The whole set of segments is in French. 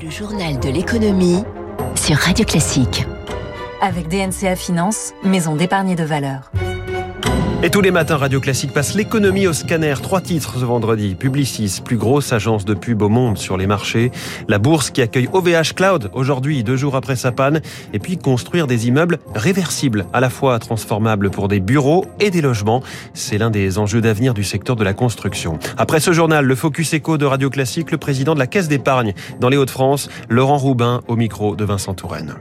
Le journal de l'économie sur Radio Classique. Avec DNCA Finance, maison d'épargne de valeur. Et tous les matins, Radio Classique passe l'économie au scanner. Trois titres ce vendredi. Publicis, plus grosse agence de pub au monde sur les marchés. La bourse qui accueille OVH Cloud aujourd'hui, deux jours après sa panne. Et puis construire des immeubles réversibles, à la fois transformables pour des bureaux et des logements. C'est l'un des enjeux d'avenir du secteur de la construction. Après ce journal, le Focus Echo de Radio Classique, le président de la Caisse d'épargne dans les Hauts-de-France, Laurent Roubin, au micro de Vincent Touraine.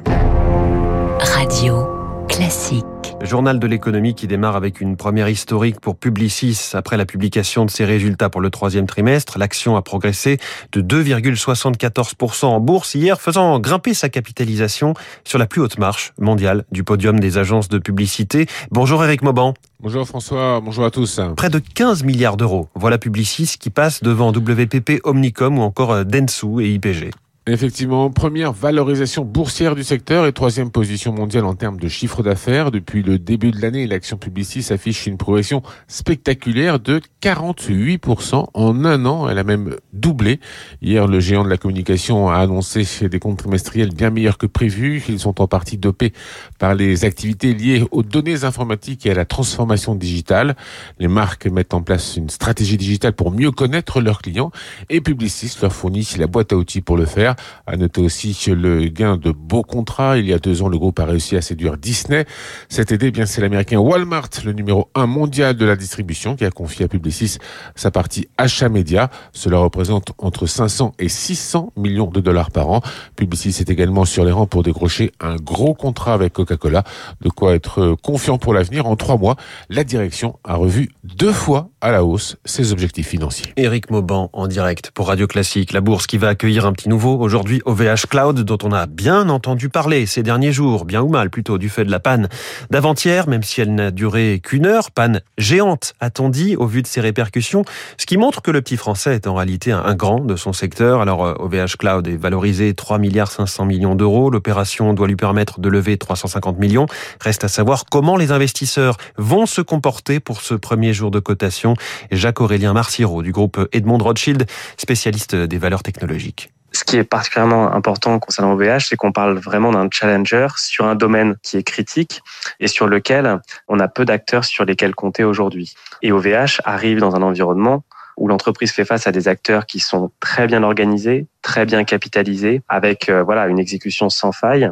Radio Classique. Journal de l'économie qui démarre avec une première historique pour Publicis après la publication de ses résultats pour le troisième trimestre. L'action a progressé de 2,74% en bourse hier, faisant grimper sa capitalisation sur la plus haute marche mondiale du podium des agences de publicité. Bonjour Eric Mauban. Bonjour François, bonjour à tous. Près de 15 milliards d'euros. Voilà Publicis qui passe devant WPP, Omnicom ou encore Dentsu et IPG. Effectivement, première valorisation boursière du secteur et troisième position mondiale en termes de chiffre d'affaires. Depuis le début de l'année, l'action Publicis affiche une progression spectaculaire de 48% en un an. Elle a même doublé. Hier, le géant de la communication a annoncé des comptes trimestriels bien meilleurs que prévu. Ils sont en partie dopés par les activités liées aux données informatiques et à la transformation digitale. Les marques mettent en place une stratégie digitale pour mieux connaître leurs clients et Publicis leur fournit la boîte à outils pour le faire. À noter aussi le gain de beaux contrats. Il y a deux ans, le groupe a réussi à séduire Disney. Cet été, eh bien, c'est l'américain Walmart, le numéro un mondial de la distribution, qui a confié à Publicis sa partie achat média. Cela représente entre 500 et 600 millions de dollars par an. Publicis est également sur les rangs pour décrocher un gros contrat avec Coca-Cola. De quoi être confiant pour l'avenir. En trois mois, la direction a revu deux fois à la hausse ses objectifs financiers. Éric Mauban en direct pour Radio Classique, la bourse qui va accueillir un petit nouveau aujourd'hui OVH Cloud dont on a bien entendu parler ces derniers jours, bien ou mal plutôt du fait de la panne d'avant-hier, même si elle n'a duré qu'une heure, panne géante a-t-on dit au vu de ses répercussions, ce qui montre que le petit français est en réalité un, grand de son secteur. Alors OVH euh, Cloud est valorisé 3 milliards 500 millions d'euros, l'opération doit lui permettre de lever 350 millions. Reste à savoir comment les investisseurs vont se comporter pour ce premier jour de cotation. Jacques-Aurélien Marciro du groupe Edmond Rothschild, spécialiste des valeurs technologiques ce qui est particulièrement important concernant OVH, c'est qu'on parle vraiment d'un challenger sur un domaine qui est critique et sur lequel on a peu d'acteurs sur lesquels compter aujourd'hui. Et OVH arrive dans un environnement où l'entreprise fait face à des acteurs qui sont très bien organisés, très bien capitalisés, avec euh, voilà une exécution sans faille.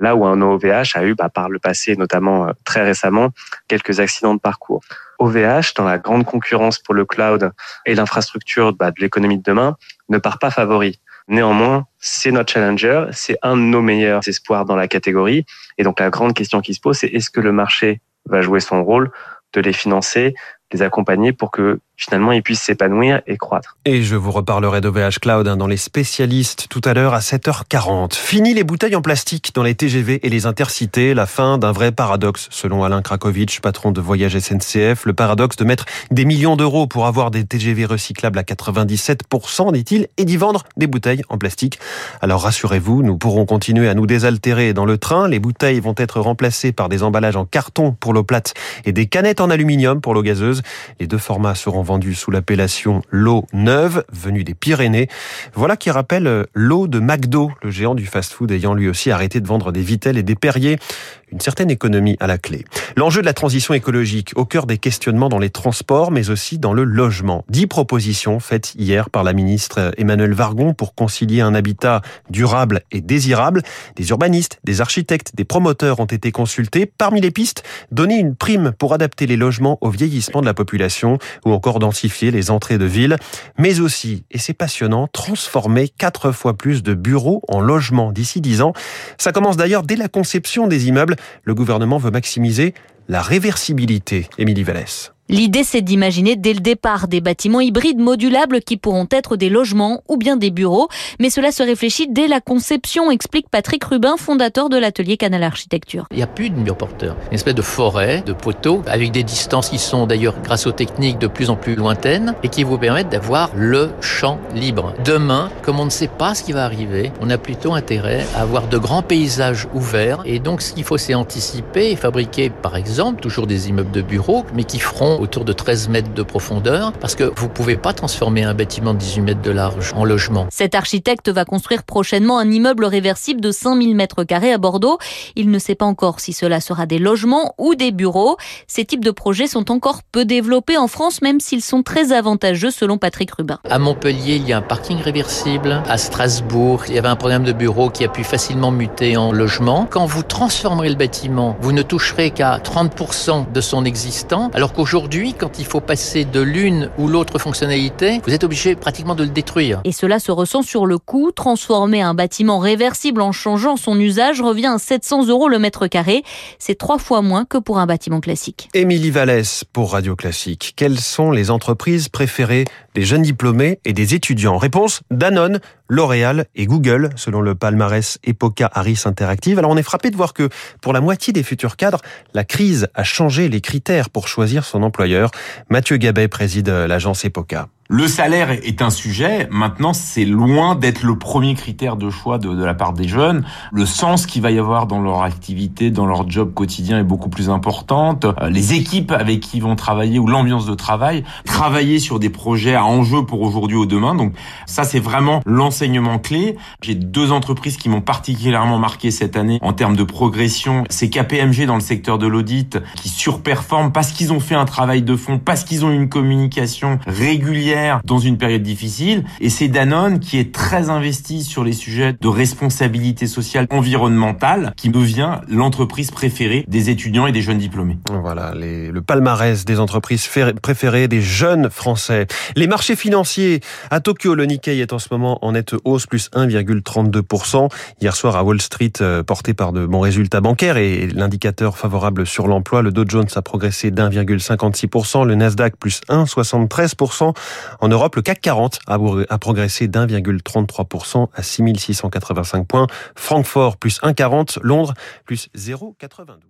Là où un OVH a eu, bah, par le passé, notamment euh, très récemment, quelques accidents de parcours. OVH, dans la grande concurrence pour le cloud et l'infrastructure bah, de l'économie de demain, ne part pas favori. Néanmoins, c'est notre challenger, c'est un de nos meilleurs espoirs dans la catégorie. Et donc la grande question qui se pose, c'est est-ce que le marché va jouer son rôle de les financer, les accompagner pour que finalement ils puissent s'épanouir et croître. Et je vous reparlerai d'OVH Cloud hein, dans les spécialistes tout à l'heure à 7h40. Fini les bouteilles en plastique dans les TGV et les intercités, la fin d'un vrai paradoxe selon Alain Krakowicz, patron de Voyage SNCF, le paradoxe de mettre des millions d'euros pour avoir des TGV recyclables à 97%, dit-il, et d'y vendre des bouteilles en plastique. Alors rassurez-vous, nous pourrons continuer à nous désaltérer dans le train, les bouteilles vont être remplacées par des emballages en carton pour l'eau plate et des canettes en aluminium pour l'eau gazeuse. Les deux formats seront vendue sous l'appellation l'eau neuve, venue des Pyrénées. Voilà qui rappelle euh, l'eau de McDo, le géant du fast-food ayant lui aussi arrêté de vendre des vitelles et des Perrier. Une certaine économie à la clé. L'enjeu de la transition écologique au cœur des questionnements dans les transports, mais aussi dans le logement. Dix propositions faites hier par la ministre Emmanuel Vargon pour concilier un habitat durable et désirable. Des urbanistes, des architectes, des promoteurs ont été consultés. Parmi les pistes, donner une prime pour adapter les logements au vieillissement de la population ou encore densifier les entrées de ville, mais aussi, et c'est passionnant, transformer quatre fois plus de bureaux en logements d'ici dix ans. Ça commence d'ailleurs dès la conception des immeubles. Le gouvernement veut maximiser la réversibilité. Émilie Vallès. L'idée, c'est d'imaginer dès le départ des bâtiments hybrides modulables qui pourront être des logements ou bien des bureaux. Mais cela se réfléchit dès la conception, explique Patrick Rubin, fondateur de l'atelier Canal Architecture. Il n'y a plus de mur porteur. Une espèce de forêt, de poteaux, avec des distances qui sont d'ailleurs, grâce aux techniques, de plus en plus lointaines et qui vous permettent d'avoir le champ libre. Demain, comme on ne sait pas ce qui va arriver, on a plutôt intérêt à avoir de grands paysages ouverts. Et donc, ce qu'il faut, c'est anticiper et fabriquer, par exemple, toujours des immeubles de bureaux, mais qui feront autour de 13 mètres de profondeur parce que vous pouvez pas transformer un bâtiment de 18 mètres de large en logement. Cet architecte va construire prochainement un immeuble réversible de 5000 mètres carrés à Bordeaux. Il ne sait pas encore si cela sera des logements ou des bureaux. Ces types de projets sont encore peu développés en France, même s'ils sont très avantageux selon Patrick Rubin. À Montpellier, il y a un parking réversible. À Strasbourg, il y avait un programme de bureau qui a pu facilement muter en logement. Quand vous transformerez le bâtiment, vous ne toucherez qu'à 30% de son existant, alors qu'aujourd'hui, quand il faut passer de l'une ou l'autre fonctionnalité, vous êtes obligé pratiquement de le détruire. Et cela se ressent sur le coût. Transformer un bâtiment réversible en changeant son usage revient à 700 euros le mètre carré. C'est trois fois moins que pour un bâtiment classique. Émilie Vallès pour Radio Classique. Quelles sont les entreprises préférées des jeunes diplômés et des étudiants Réponse Danone, L'Oréal et Google, selon le palmarès Epoca Harris Interactive. Alors on est frappé de voir que pour la moitié des futurs cadres, la crise a changé les critères pour choisir son employeur. Mathieu Gabet préside l'agence Epoca. Le salaire est un sujet. Maintenant, c'est loin d'être le premier critère de choix de, de, la part des jeunes. Le sens qu'il va y avoir dans leur activité, dans leur job quotidien est beaucoup plus importante. Euh, les équipes avec qui ils vont travailler ou l'ambiance de travail, travailler sur des projets à enjeu pour aujourd'hui ou demain. Donc ça, c'est vraiment l'enseignement clé. J'ai deux entreprises qui m'ont particulièrement marqué cette année en termes de progression. C'est KPMG dans le secteur de l'audit qui surperforme parce qu'ils ont fait un travail de fond, parce qu'ils ont une communication régulière dans une période difficile. Et c'est Danone qui est très investi sur les sujets de responsabilité sociale environnementale, qui devient l'entreprise préférée des étudiants et des jeunes diplômés. Voilà, le palmarès des entreprises préférées des jeunes Français. Les marchés financiers à Tokyo, le Nikkei est en ce moment en nette hausse, plus 1,32%. Hier soir à Wall Street, euh, porté par de bons résultats bancaires et l'indicateur favorable sur l'emploi, le Dow Jones a progressé d'1,56%, le Nasdaq plus 1,73%. En Europe, le CAC 40 a progressé d'1,33% à 6685 points. Francfort plus 1,40, Londres plus 0,92.